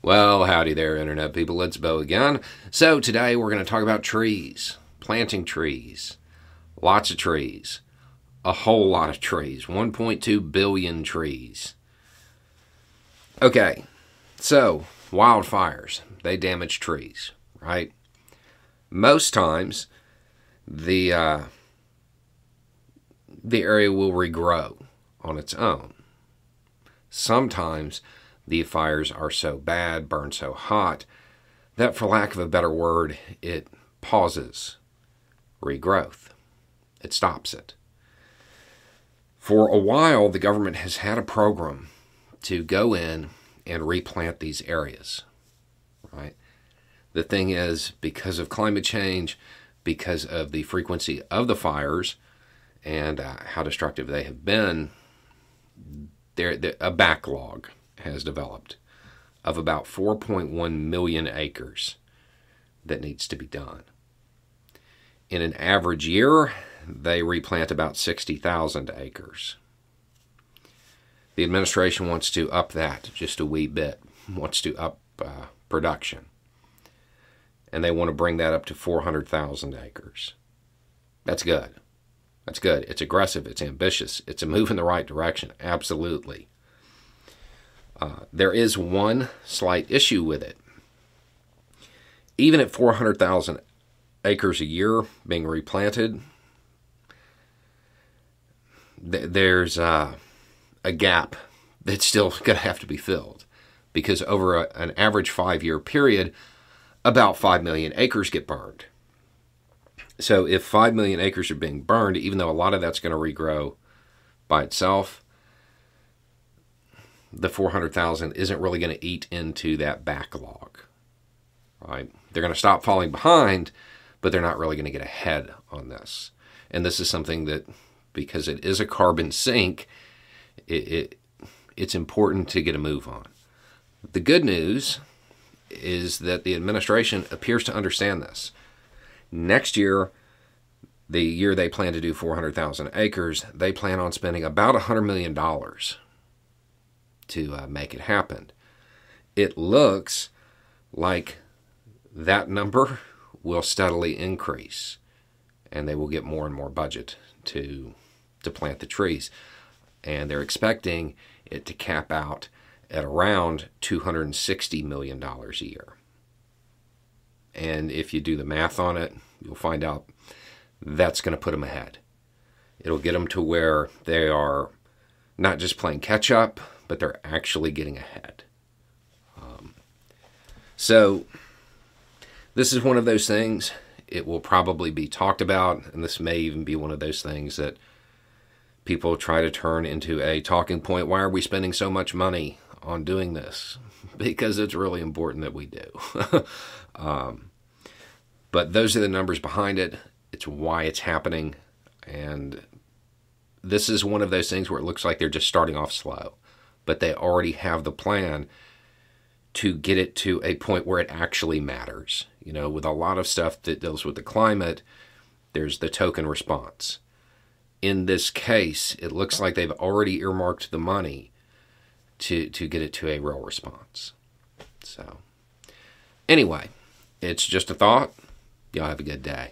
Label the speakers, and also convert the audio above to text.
Speaker 1: Well, howdy there, Internet people. It's Bo again. So, today we're going to talk about trees, planting trees, lots of trees, a whole lot of trees, 1.2 billion trees. Okay, so wildfires, they damage trees, right? Most times, the, uh, the area will regrow on its own. Sometimes, the fires are so bad, burn so hot, that for lack of a better word, it pauses regrowth. It stops it. For a while, the government has had a program to go in and replant these areas, right? The thing is, because of climate change, because of the frequency of the fires and uh, how destructive they have been, there a backlog has developed of about 4.1 million acres that needs to be done. In an average year, they replant about 60,000 acres. The administration wants to up that just a wee bit, wants to up uh, production. And they want to bring that up to 400,000 acres. That's good. That's good. It's aggressive. It's ambitious. It's a move in the right direction. Absolutely. Uh, there is one slight issue with it. Even at 400,000 acres a year being replanted, th- there's uh, a gap that's still going to have to be filled because over a, an average five year period, about 5 million acres get burned. So if 5 million acres are being burned, even though a lot of that's going to regrow by itself, the 400,000 isn't really going to eat into that backlog. Right? They're going to stop falling behind, but they're not really going to get ahead on this. And this is something that, because it is a carbon sink, it, it it's important to get a move on. The good news is that the administration appears to understand this. Next year, the year they plan to do 400,000 acres, they plan on spending about $100 million to uh, make it happen. It looks like that number will steadily increase and they will get more and more budget to to plant the trees. And they're expecting it to cap out at around 260 million dollars a year. And if you do the math on it you'll find out that's going to put them ahead. It'll get them to where they are not just playing catch up but they're actually getting ahead. Um, so, this is one of those things. It will probably be talked about, and this may even be one of those things that people try to turn into a talking point. Why are we spending so much money on doing this? Because it's really important that we do. um, but those are the numbers behind it. It's why it's happening. And this is one of those things where it looks like they're just starting off slow but they already have the plan to get it to a point where it actually matters. You know, with a lot of stuff that deals with the climate, there's the token response. In this case, it looks like they've already earmarked the money to to get it to a real response. So, anyway, it's just a thought. Y'all have a good day.